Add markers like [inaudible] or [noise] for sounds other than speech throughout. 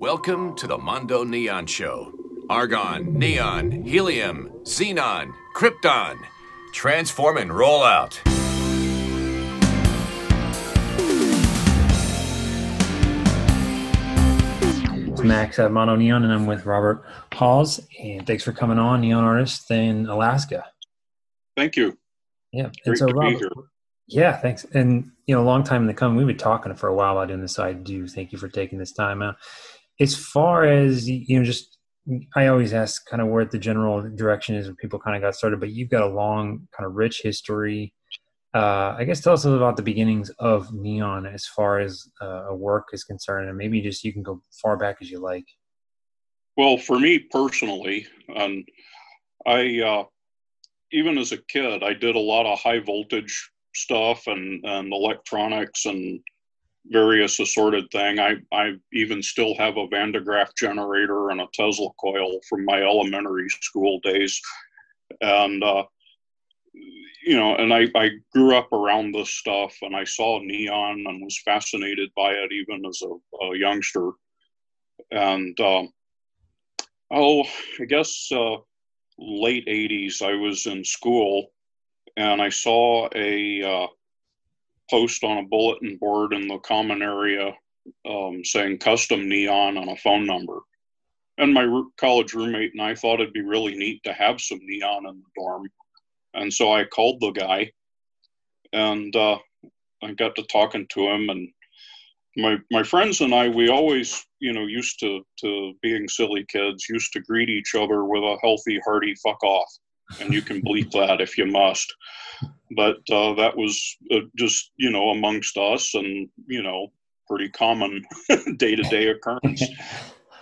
Welcome to the Mondo Neon Show. Argon, neon, helium, xenon, krypton. Transform and roll out. It's Max at Mondo Neon, and I'm with Robert Haus. And thanks for coming on, neon artist in Alaska. Thank you. Yeah, Great and so to be Robert, here. yeah, thanks. And you know, a long time in the coming. We've been talking for a while about doing this, so I do thank you for taking this time out. As far as you know, just I always ask kind of where the general direction is when people kind of got started, but you've got a long, kind of rich history. Uh, I guess tell us a little about the beginnings of neon as far as uh, a work is concerned, and maybe just you can go far back as you like. Well, for me personally, and I, uh, even as a kid, I did a lot of high voltage stuff and, and electronics and various assorted thing. I, I even still have a Van de Graaff generator and a Tesla coil from my elementary school days. And, uh, you know, and I, I grew up around this stuff and I saw neon and was fascinated by it even as a, a youngster. And, um, oh, I guess uh, late 80s, I was in school and I saw a uh, post on a bulletin board in the common area um, saying custom neon on a phone number. And my college roommate and I thought it'd be really neat to have some neon in the dorm. And so I called the guy and uh, I got to talking to him and my my friends and I we always you know used to to being silly kids used to greet each other with a healthy hearty fuck off and you can bleep that if you must but uh, that was uh, just you know amongst us and you know pretty common day to day occurrence. [laughs]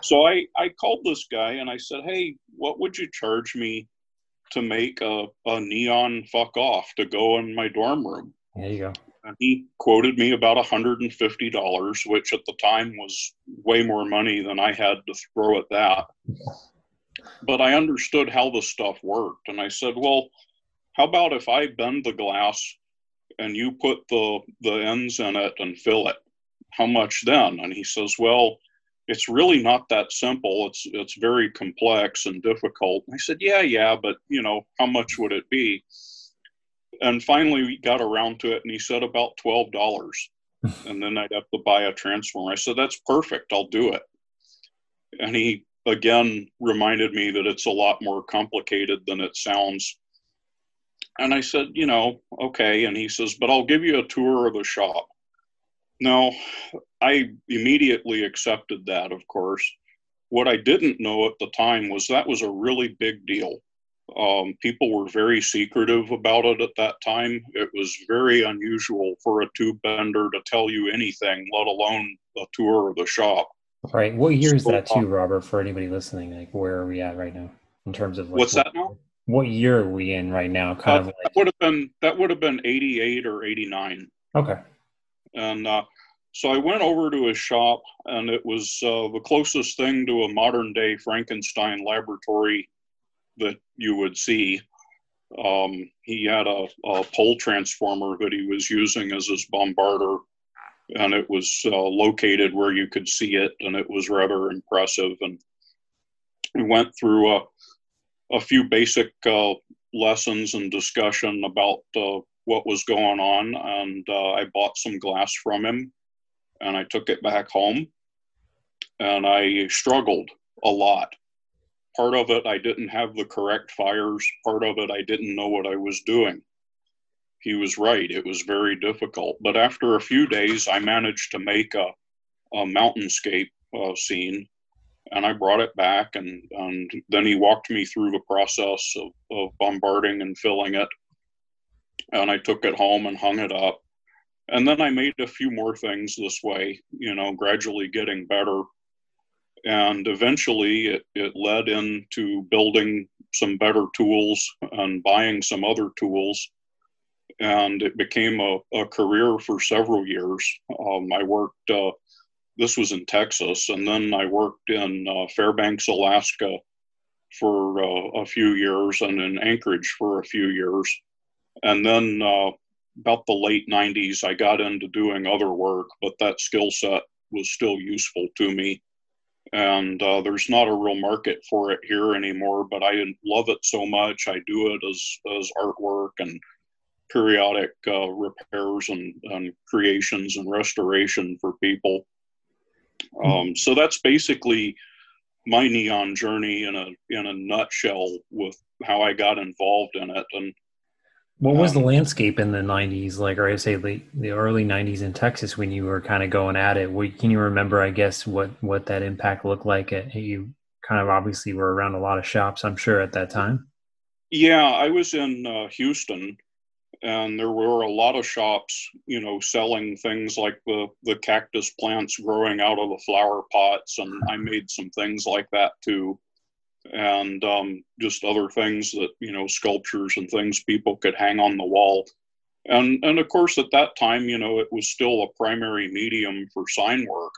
So I I called this guy and I said hey what would you charge me to make a, a neon fuck off to go in my dorm room? There you go. and he quoted me about $150 which at the time was way more money than i had to throw at that. [laughs] But i understood how the stuff worked and i said well how about if i bend the glass and you put the the ends in it and fill it? How much then? And he says well it's really not that simple. It's it's very complex and difficult. I said yeah yeah but you know how much would it be? And finally we got around to it and he said about $12 [laughs] and then i'd have to buy a transformer. I said that's perfect. I'll do it. And he again reminded me that it's a lot more complicated than it sounds and i said you know okay and he says but i'll give you a tour of the shop now i immediately accepted that of course what i didn't know at the time was that was a really big deal um, people were very secretive about it at that time. It was very unusual for a tube bender to tell you anything, let alone a tour of the shop. Right. What year is that too, um, Robert? For anybody listening, like where are we at right now in terms of like, What's what, that now? What year are we in right now? Kind Uh, of that would have been that would have been 88 or 89. okay. And uh, so I went over to his shop, and it was uh, the closest thing to a modern day Frankenstein laboratory that you would see. Um, he had a, a pole transformer that he was using as his bombarder, and it was uh, located where you could see it, and it was rather impressive. And we went through a, a few basic uh, lessons and discussion about uh, what was going on, and uh, I bought some glass from him, and I took it back home, and I struggled a lot part of it I didn't have the correct fires, part of it I didn't know what I was doing. He was right, it was very difficult. But after a few days, I managed to make a, a mountainscape uh, scene and I brought it back. And, and then he walked me through the process of, of bombarding and filling it. And I took it home and hung it up. And then I made a few more things this way, you know, gradually getting better and eventually it, it led into building some better tools and buying some other tools and it became a, a career for several years um, i worked uh, this was in texas and then i worked in uh, fairbanks alaska for uh, a few years and in anchorage for a few years and then uh, about the late 90s i got into doing other work but that skill set was still useful to me and uh, there's not a real market for it here anymore. But I love it so much. I do it as as artwork and periodic uh, repairs and, and creations and restoration for people. Hmm. Um, so that's basically my neon journey in a in a nutshell with how I got involved in it. And what was um, the landscape in the '90s like, or I say late, the early '90s in Texas when you were kind of going at it? What, can you remember? I guess what what that impact looked like? At, you kind of obviously were around a lot of shops, I'm sure, at that time. Yeah, I was in uh, Houston and there were a lot of shops, you know, selling things like the the cactus plants growing out of the flower pots, and I made some things like that too, and um, just other things that you know, sculptures and things people could hang on the wall, and and of course at that time, you know, it was still a primary medium for sign work,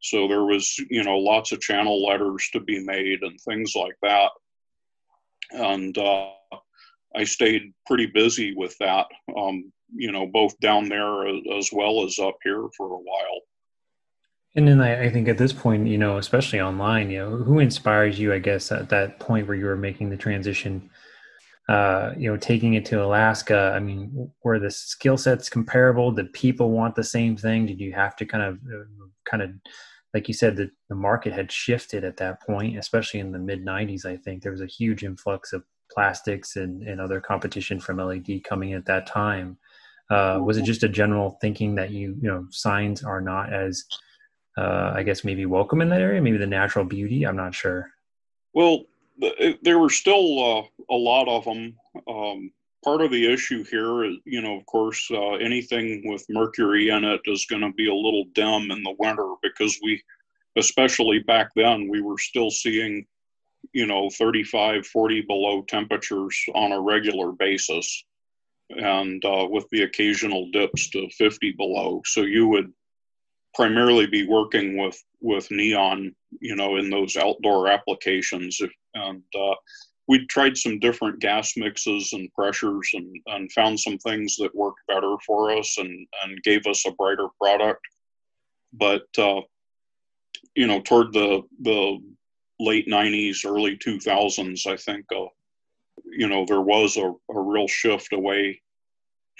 so there was you know lots of channel letters to be made and things like that, and. Uh, I stayed pretty busy with that, um, you know, both down there as well as up here for a while. And then I, I, think at this point, you know, especially online, you know, who inspires you, I guess, at that point where you were making the transition, uh, you know, taking it to Alaska? I mean, were the skill sets comparable? Did people want the same thing? Did you have to kind of, uh, kind of, like you said, the, the market had shifted at that point, especially in the mid 90s, I think there was a huge influx of plastics and, and other competition from LED coming at that time. Uh, was it just a general thinking that you you know signs are not as uh, I guess maybe welcome in that area, maybe the natural beauty? I'm not sure. Well, there were still uh, a lot of them. Um, part of the issue here is, you know, of course, uh, anything with mercury in it is going to be a little dim in the winter because we, especially back then, we were still seeing you know 35 40 below temperatures on a regular basis. And uh, with the occasional dips to 50 below. So you would primarily be working with with neon you know in those outdoor applications and uh, we tried some different gas mixes and pressures and, and found some things that worked better for us and, and gave us a brighter product. But uh, you know toward the the late 90s, early 2000s, I think, uh, you know, there was a, a real shift away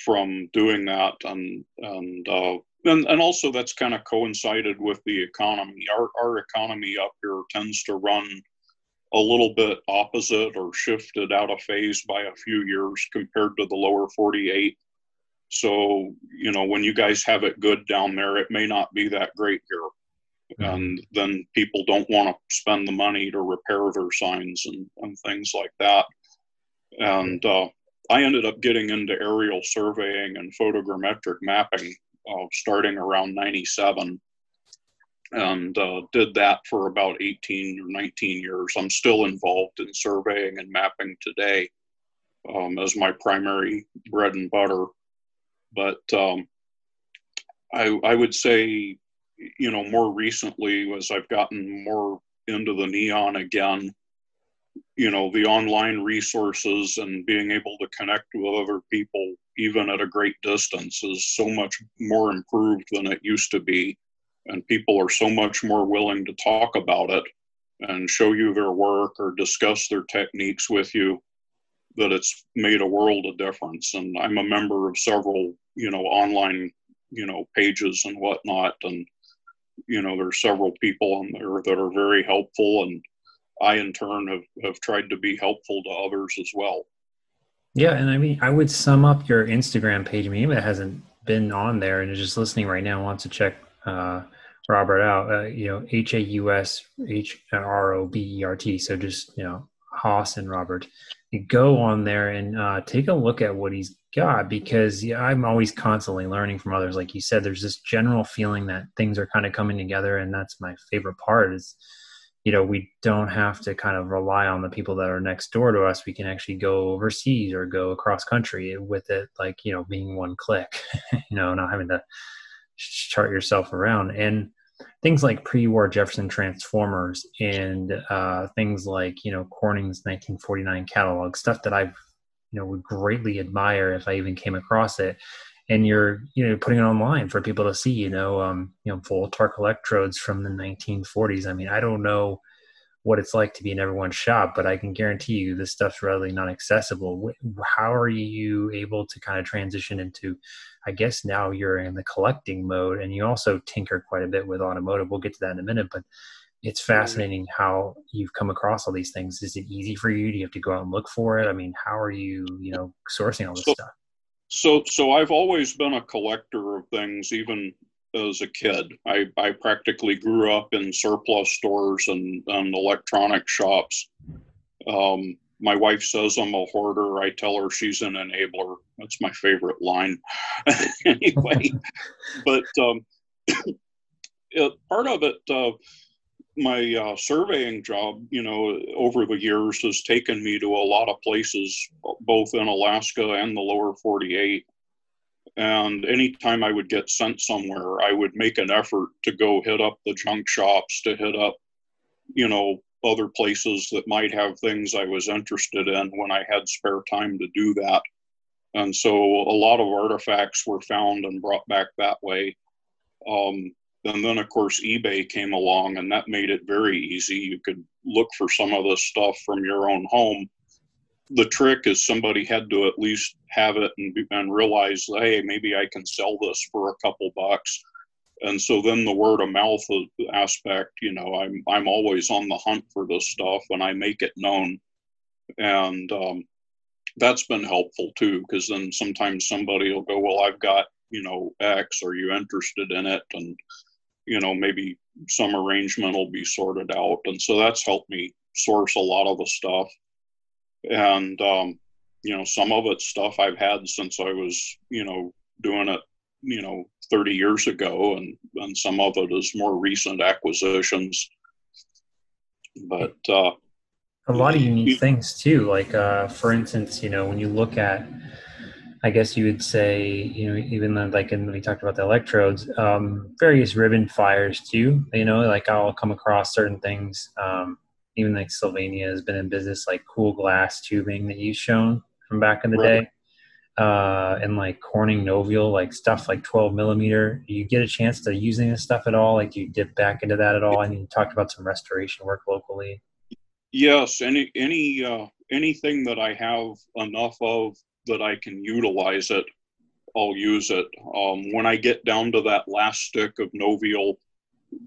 from doing that. And, and, uh, and, and also that's kind of coincided with the economy. Our, our economy up here tends to run a little bit opposite or shifted out of phase by a few years compared to the lower 48. So, you know, when you guys have it good down there, it may not be that great here. And then people don't want to spend the money to repair their signs and, and things like that. And uh, I ended up getting into aerial surveying and photogrammetric mapping uh, starting around 97 and uh, did that for about 18 or 19 years. I'm still involved in surveying and mapping today um, as my primary bread and butter. But um, I, I would say you know, more recently as I've gotten more into the neon again, you know, the online resources and being able to connect with other people, even at a great distance, is so much more improved than it used to be. And people are so much more willing to talk about it and show you their work or discuss their techniques with you that it's made a world of difference. And I'm a member of several, you know, online, you know, pages and whatnot. And you know, there's several people on there that are very helpful, and I in turn have, have tried to be helpful to others as well. Yeah, and I mean, I would sum up your Instagram page. Maybe it hasn't been on there and is just listening right now wants to check uh, Robert out. Uh, you know, H A U S H R O B E R T. So just you know, Haus and Robert. Go on there and uh, take a look at what he's got because yeah, I'm always constantly learning from others. Like you said, there's this general feeling that things are kind of coming together, and that's my favorite part. Is you know we don't have to kind of rely on the people that are next door to us. We can actually go overseas or go across country with it, like you know, being one click. [laughs] you know, not having to chart yourself around and things like pre-war Jefferson transformers and uh, things like you know Corning's 1949 catalog stuff that I've you know would greatly admire if I even came across it. And you're you know putting it online for people to see you know um you know torque electrodes from the 1940s i mean i don't know what it's like to be in everyone's shop, but I can guarantee you this stuff's readily not accessible. How are you able to kind of transition into, I guess now you're in the collecting mode and you also tinker quite a bit with automotive. We'll get to that in a minute, but it's mm-hmm. fascinating how you've come across all these things. Is it easy for you? Do you have to go out and look for it? I mean, how are you, you know, sourcing all this so, stuff? So, so I've always been a collector of things, even as a kid. I, I practically grew up in surplus stores and, and electronic shops. Um, my wife says I'm a hoarder. I tell her she's an enabler. That's my favorite line. [laughs] anyway, [laughs] but um, [clears throat] it, part of it, uh, my uh, surveying job, you know, over the years has taken me to a lot of places, both in Alaska and the lower 48. And anytime I would get sent somewhere, I would make an effort to go hit up the junk shops, to hit up, you know, other places that might have things I was interested in when I had spare time to do that. And so a lot of artifacts were found and brought back that way. Um, and then, of course, eBay came along and that made it very easy. You could look for some of this stuff from your own home the trick is somebody had to at least have it and, and realize, hey, maybe I can sell this for a couple bucks. And so then the word of mouth aspect, you know, I'm I'm always on the hunt for this stuff and I make it known, and um, that's been helpful too. Because then sometimes somebody will go, well, I've got you know X. Are you interested in it? And you know maybe some arrangement will be sorted out, and so that's helped me source a lot of the stuff and um, you know some of it's stuff I've had since I was you know doing it you know 30 years ago, and and some of it is more recent acquisitions. But uh, a lot of unique you, things too. Like uh, for instance, you know when you look at I guess you would say, you know, even though, like in, we talked about the electrodes, um, various ribbon fires too. You know, like I'll come across certain things. Um, even like Sylvania has been in business, like cool glass tubing that you've shown from back in the right. day. Uh, and like Corning Noviol, like stuff like 12 millimeter. Do you get a chance to using this stuff at all? Like, do you dip back into that at all? I mean, you talked about some restoration work locally. Yes, any any uh, anything that I have enough of that I can utilize it, I'll use it. Um, when I get down to that last stick of Noviol,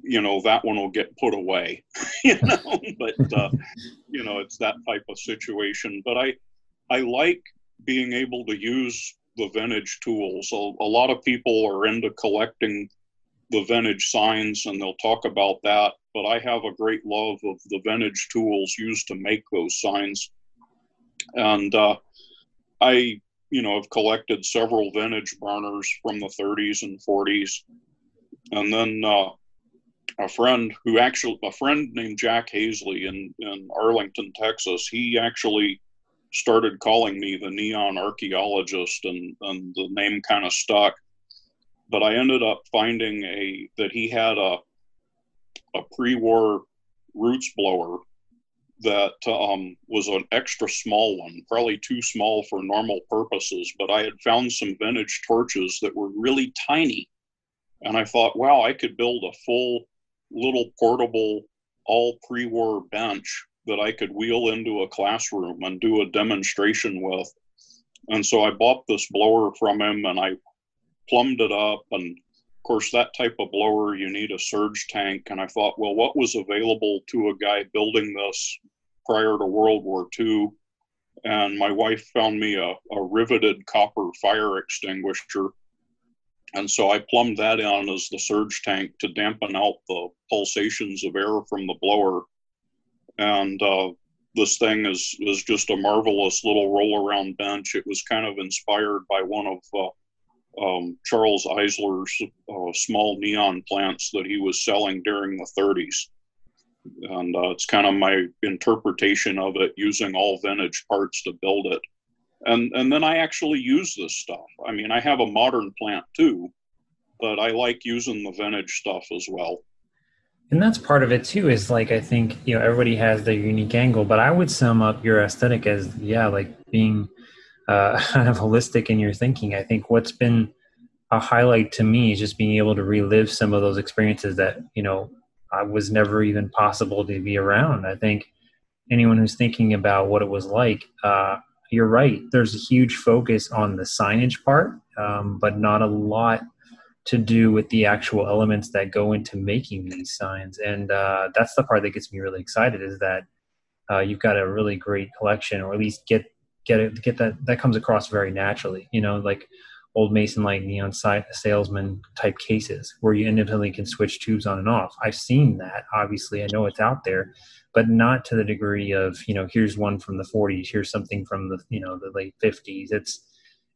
you know that one will get put away [laughs] you know but uh, you know it's that type of situation. But i i like being able to use the vintage tools. So a lot of people are into collecting the vintage signs and they'll talk about that but i have a great love of the vintage tools used to make those signs. And uh, i you know have collected several vintage burners from the 30s and 40s and then uh, a friend who actually a friend named Jack Hazley in in Arlington, Texas. He actually started calling me the neon archaeologist, and and the name kind of stuck. But I ended up finding a that he had a a pre-war roots blower that um, was an extra small one, probably too small for normal purposes. But I had found some vintage torches that were really tiny, and I thought, wow, I could build a full little portable all pre-war bench that I could wheel into a classroom and do a demonstration with. And so I bought this blower from him and I plumbed it up. And of course, that type of blower, you need a surge tank. And I thought, well, what was available to a guy building this prior to World War II? And my wife found me a, a riveted copper fire extinguisher and so I plumbed that in as the surge tank to dampen out the pulsations of air from the blower. And uh, this thing is, is just a marvelous little roll around bench. It was kind of inspired by one of uh, um, Charles Eisler's uh, small neon plants that he was selling during the 30s. And uh, it's kind of my interpretation of it using all vintage parts to build it and and then I actually use this stuff. I mean, I have a modern plant too, but I like using the vintage stuff as well. And that's part of it too. Is like I think you know everybody has their unique angle, but I would sum up your aesthetic as yeah, like being uh, [laughs] kind of holistic in your thinking. I think what's been a highlight to me is just being able to relive some of those experiences that you know I was never even possible to be around. I think anyone who's thinking about what it was like, uh, you're right. There's a huge focus on the signage part, um, but not a lot to do with the actual elements that go into making these signs. And uh, that's the part that gets me really excited is that uh, you've got a really great collection, or at least get get it get that that comes across very naturally. You know, like old Mason like neon salesman type cases where you independently can switch tubes on and off. I've seen that. Obviously, I know it's out there, but not to the degree of you know here's one from the 40s, here's something from the you know the late 50s. It's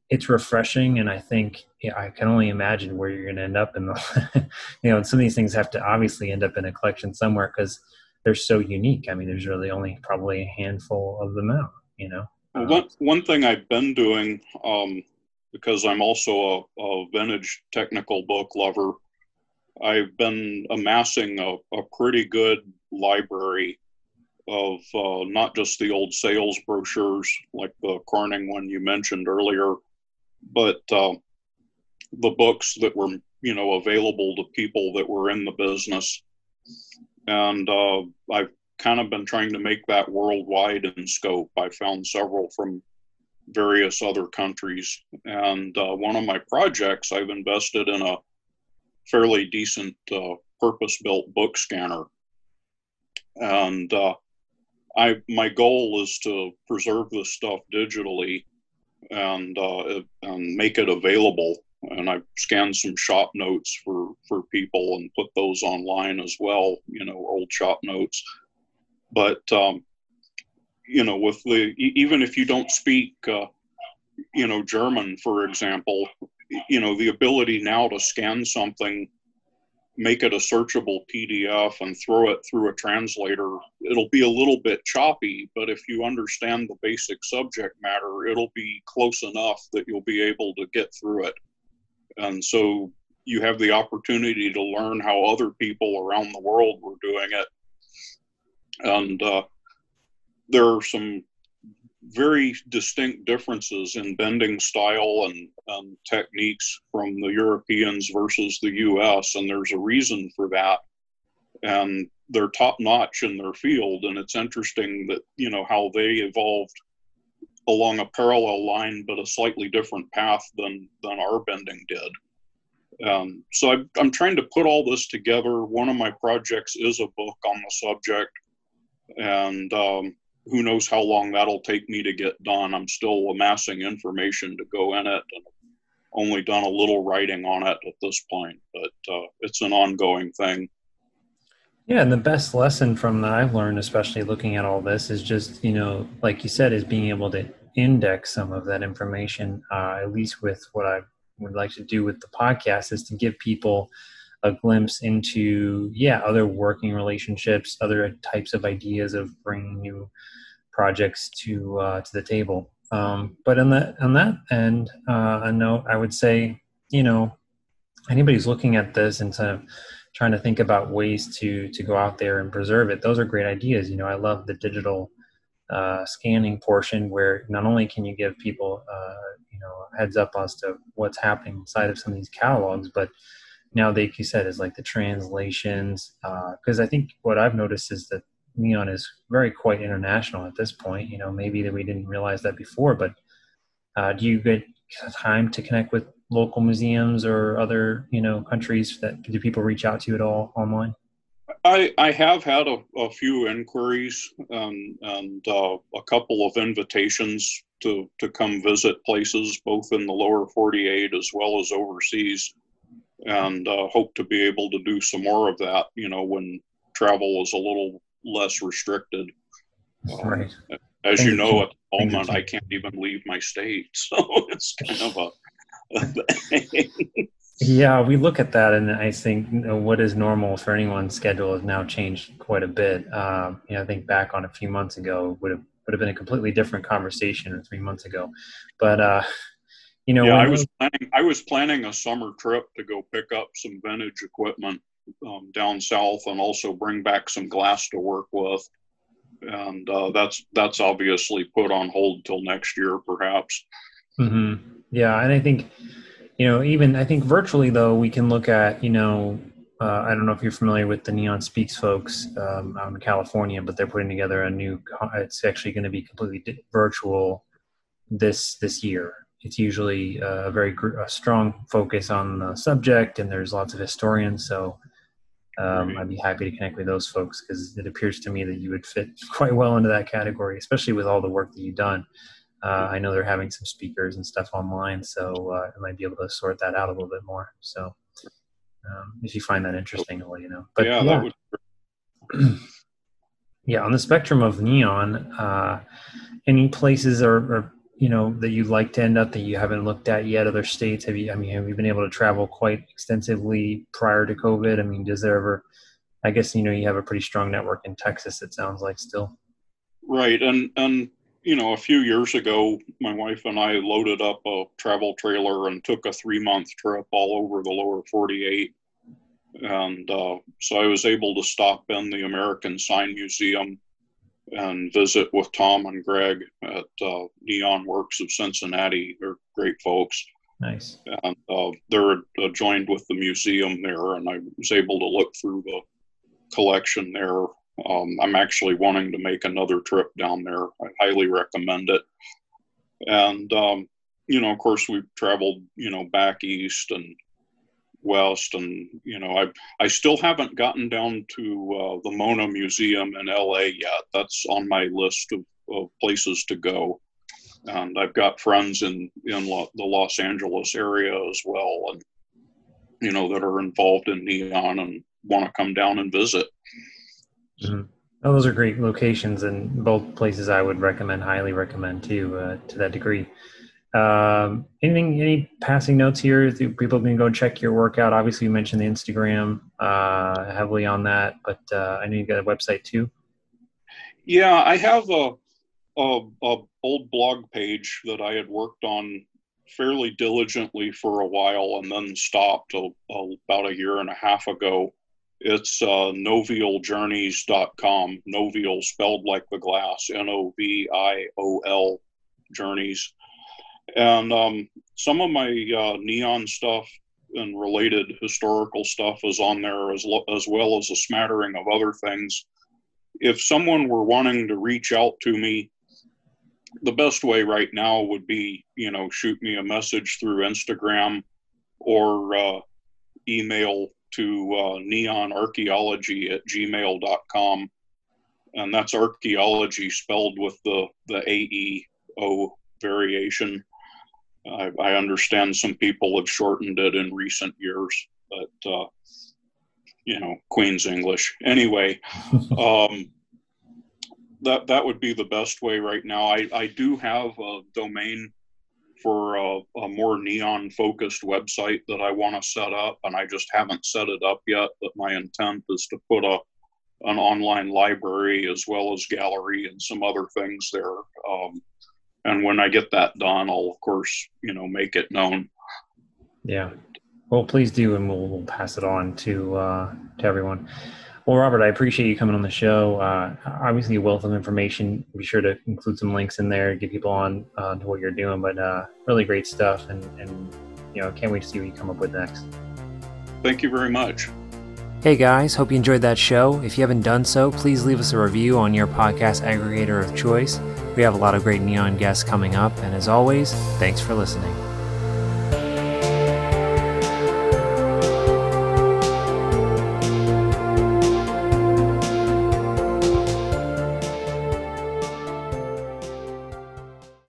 it's refreshing, and I think yeah, I can only imagine where you're going to end up in the [laughs] you know and some of these things have to obviously end up in a collection somewhere because they're so unique. I mean, there's really only probably a handful of them out. You know. Well, one one thing I've been doing, um, because I'm also a, a, vintage technical book lover, I've been amassing a, a pretty good library of uh, not just the old sales brochures like the Corning one you mentioned earlier, but uh, the books that were you know available to people that were in the business and uh, I've kind of been trying to make that worldwide in scope. I found several from various other countries, and uh, one of my projects I've invested in a fairly decent uh, purpose-built book scanner, and uh, I my goal is to preserve this stuff digitally and uh, and make it available and I've scanned some shop notes for for people and put those online as well. You know, old shop notes. But um, you know, with the even if you don't speak, uh, you know, German, for example, you know, the ability now to scan something, make it a searchable PDF, and throw it through a translator, it'll be a little bit choppy. But if you understand the basic subject matter, it'll be close enough that you'll be able to get through it and so you have the opportunity to learn how other people around the world were doing it and uh, there are some very distinct differences in bending style and, and techniques from the Europeans versus the US, and there's a reason for that. And they're top notch in their field, and it's interesting that you know how they evolved along a parallel line, but a slightly different path than than our bending did. Um, so I, I'm trying to put all this together. One of my projects is a book on the subject, and um, who knows how long that'll take me to get done. I'm still amassing information to go in it, and only done a little writing on it at this point, but uh, it's an ongoing thing. Yeah, and the best lesson from that I've learned, especially looking at all this, is just you know, like you said, is being able to index some of that information. Uh, at least with what I would like to do with the podcast, is to give people a glimpse into yeah other working relationships, other types of ideas of bringing new projects to uh, to the table. Um, but on that on that end, uh, a note I would say, you know, anybody's looking at this and of trying to think about ways to to go out there and preserve it those are great ideas you know i love the digital uh, scanning portion where not only can you give people uh, you know heads up as to what's happening inside of some of these catalogs but now like you said is like the translations because uh, i think what i've noticed is that neon is very quite international at this point you know maybe that we didn't realize that before but uh, do you get time to connect with local museums or other you know countries that do people reach out to you at all online? I i have had a, a few inquiries and and uh, a couple of invitations to to come visit places both in the lower 48 as well as overseas and uh, hope to be able to do some more of that you know when travel is a little less restricted right as Thank you know you. at the moment i can't even leave my state [laughs] so it's kind of a [laughs] yeah, we look at that, and I think you know, what is normal for anyone's schedule has now changed quite a bit. Um, you know, I think back on a few months ago would have would have been a completely different conversation three months ago. But uh, you know, yeah, I was planning I was planning a summer trip to go pick up some vintage equipment um, down south, and also bring back some glass to work with. And uh, that's that's obviously put on hold till next year, perhaps. Mm-hmm. Yeah, and I think you know, even I think virtually though, we can look at you know uh, I don't know if you're familiar with the Neon Speaks folks um, out in California, but they're putting together a new. It's actually going to be completely virtual this this year. It's usually a very a strong focus on the subject, and there's lots of historians. So um, I'd be happy to connect with those folks because it appears to me that you would fit [laughs] quite well into that category, especially with all the work that you've done. Uh, I know they're having some speakers and stuff online, so uh, I might be able to sort that out a little bit more. So um, if you find that interesting, I'll let you know. But yeah, yeah. Would... [clears throat] yeah on the spectrum of neon, uh, any places or, or you know that you'd like to end up that you haven't looked at yet? Other states? Have you? I mean, have you been able to travel quite extensively prior to COVID? I mean, does there ever? I guess you know you have a pretty strong network in Texas. It sounds like still. Right, and and you know, a few years ago, my wife and I loaded up a travel trailer and took a three month trip all over the lower 48. And uh, so I was able to stop in the American Sign Museum and visit with Tom and Greg at uh, Neon Works of Cincinnati. They're great folks. Nice. And uh, they're joined with the museum there, and I was able to look through the collection there um, I'm actually wanting to make another trip down there. I highly recommend it. And, um, you know, of course, we've traveled, you know, back east and west. And, you know, I, I still haven't gotten down to uh, the Mona Museum in LA yet. That's on my list of, of places to go. And I've got friends in, in the Los Angeles area as well. And, you know, that are involved in neon and want to come down and visit. Mm-hmm. Oh, those are great locations, and both places I would recommend, highly recommend too, uh, to that degree. Um, anything, any passing notes here? People can go check your workout. Obviously, you mentioned the Instagram uh, heavily on that, but uh, I know you got a website too. Yeah, I have a, a, a old blog page that I had worked on fairly diligently for a while, and then stopped a, a, about a year and a half ago it's uh, novioljourneys.com. Noviol spelled like the glass, N O V I O L journeys. And um, some of my uh, neon stuff and related historical stuff is on there as, lo- as well as a smattering of other things. If someone were wanting to reach out to me, the best way right now would be, you know, shoot me a message through Instagram or uh, email to uh, neonarchaeology at gmail.com. And that's archaeology spelled with the, the AEO variation. I, I, understand some people have shortened it in recent years, but, uh, you know, Queen's English. Anyway, [laughs] um, that, that would be the best way right now. I, I do have a domain for a, a more neon focused website that I want to set up, and I just haven't set it up yet. But my intent is to put a an online library as well as gallery and some other things there. Um, and when I get that done, I'll of course you know make it known. Yeah, well, please do, and we'll, we'll pass it on to uh, to everyone. Well, Robert, I appreciate you coming on the show. Uh, obviously, a wealth of information. Be sure to include some links in there, get people on uh, to what you're doing. But uh, really great stuff, and, and you know, can't wait to see what you come up with next. Thank you very much. Hey guys, hope you enjoyed that show. If you haven't done so, please leave us a review on your podcast aggregator of choice. We have a lot of great neon guests coming up, and as always, thanks for listening.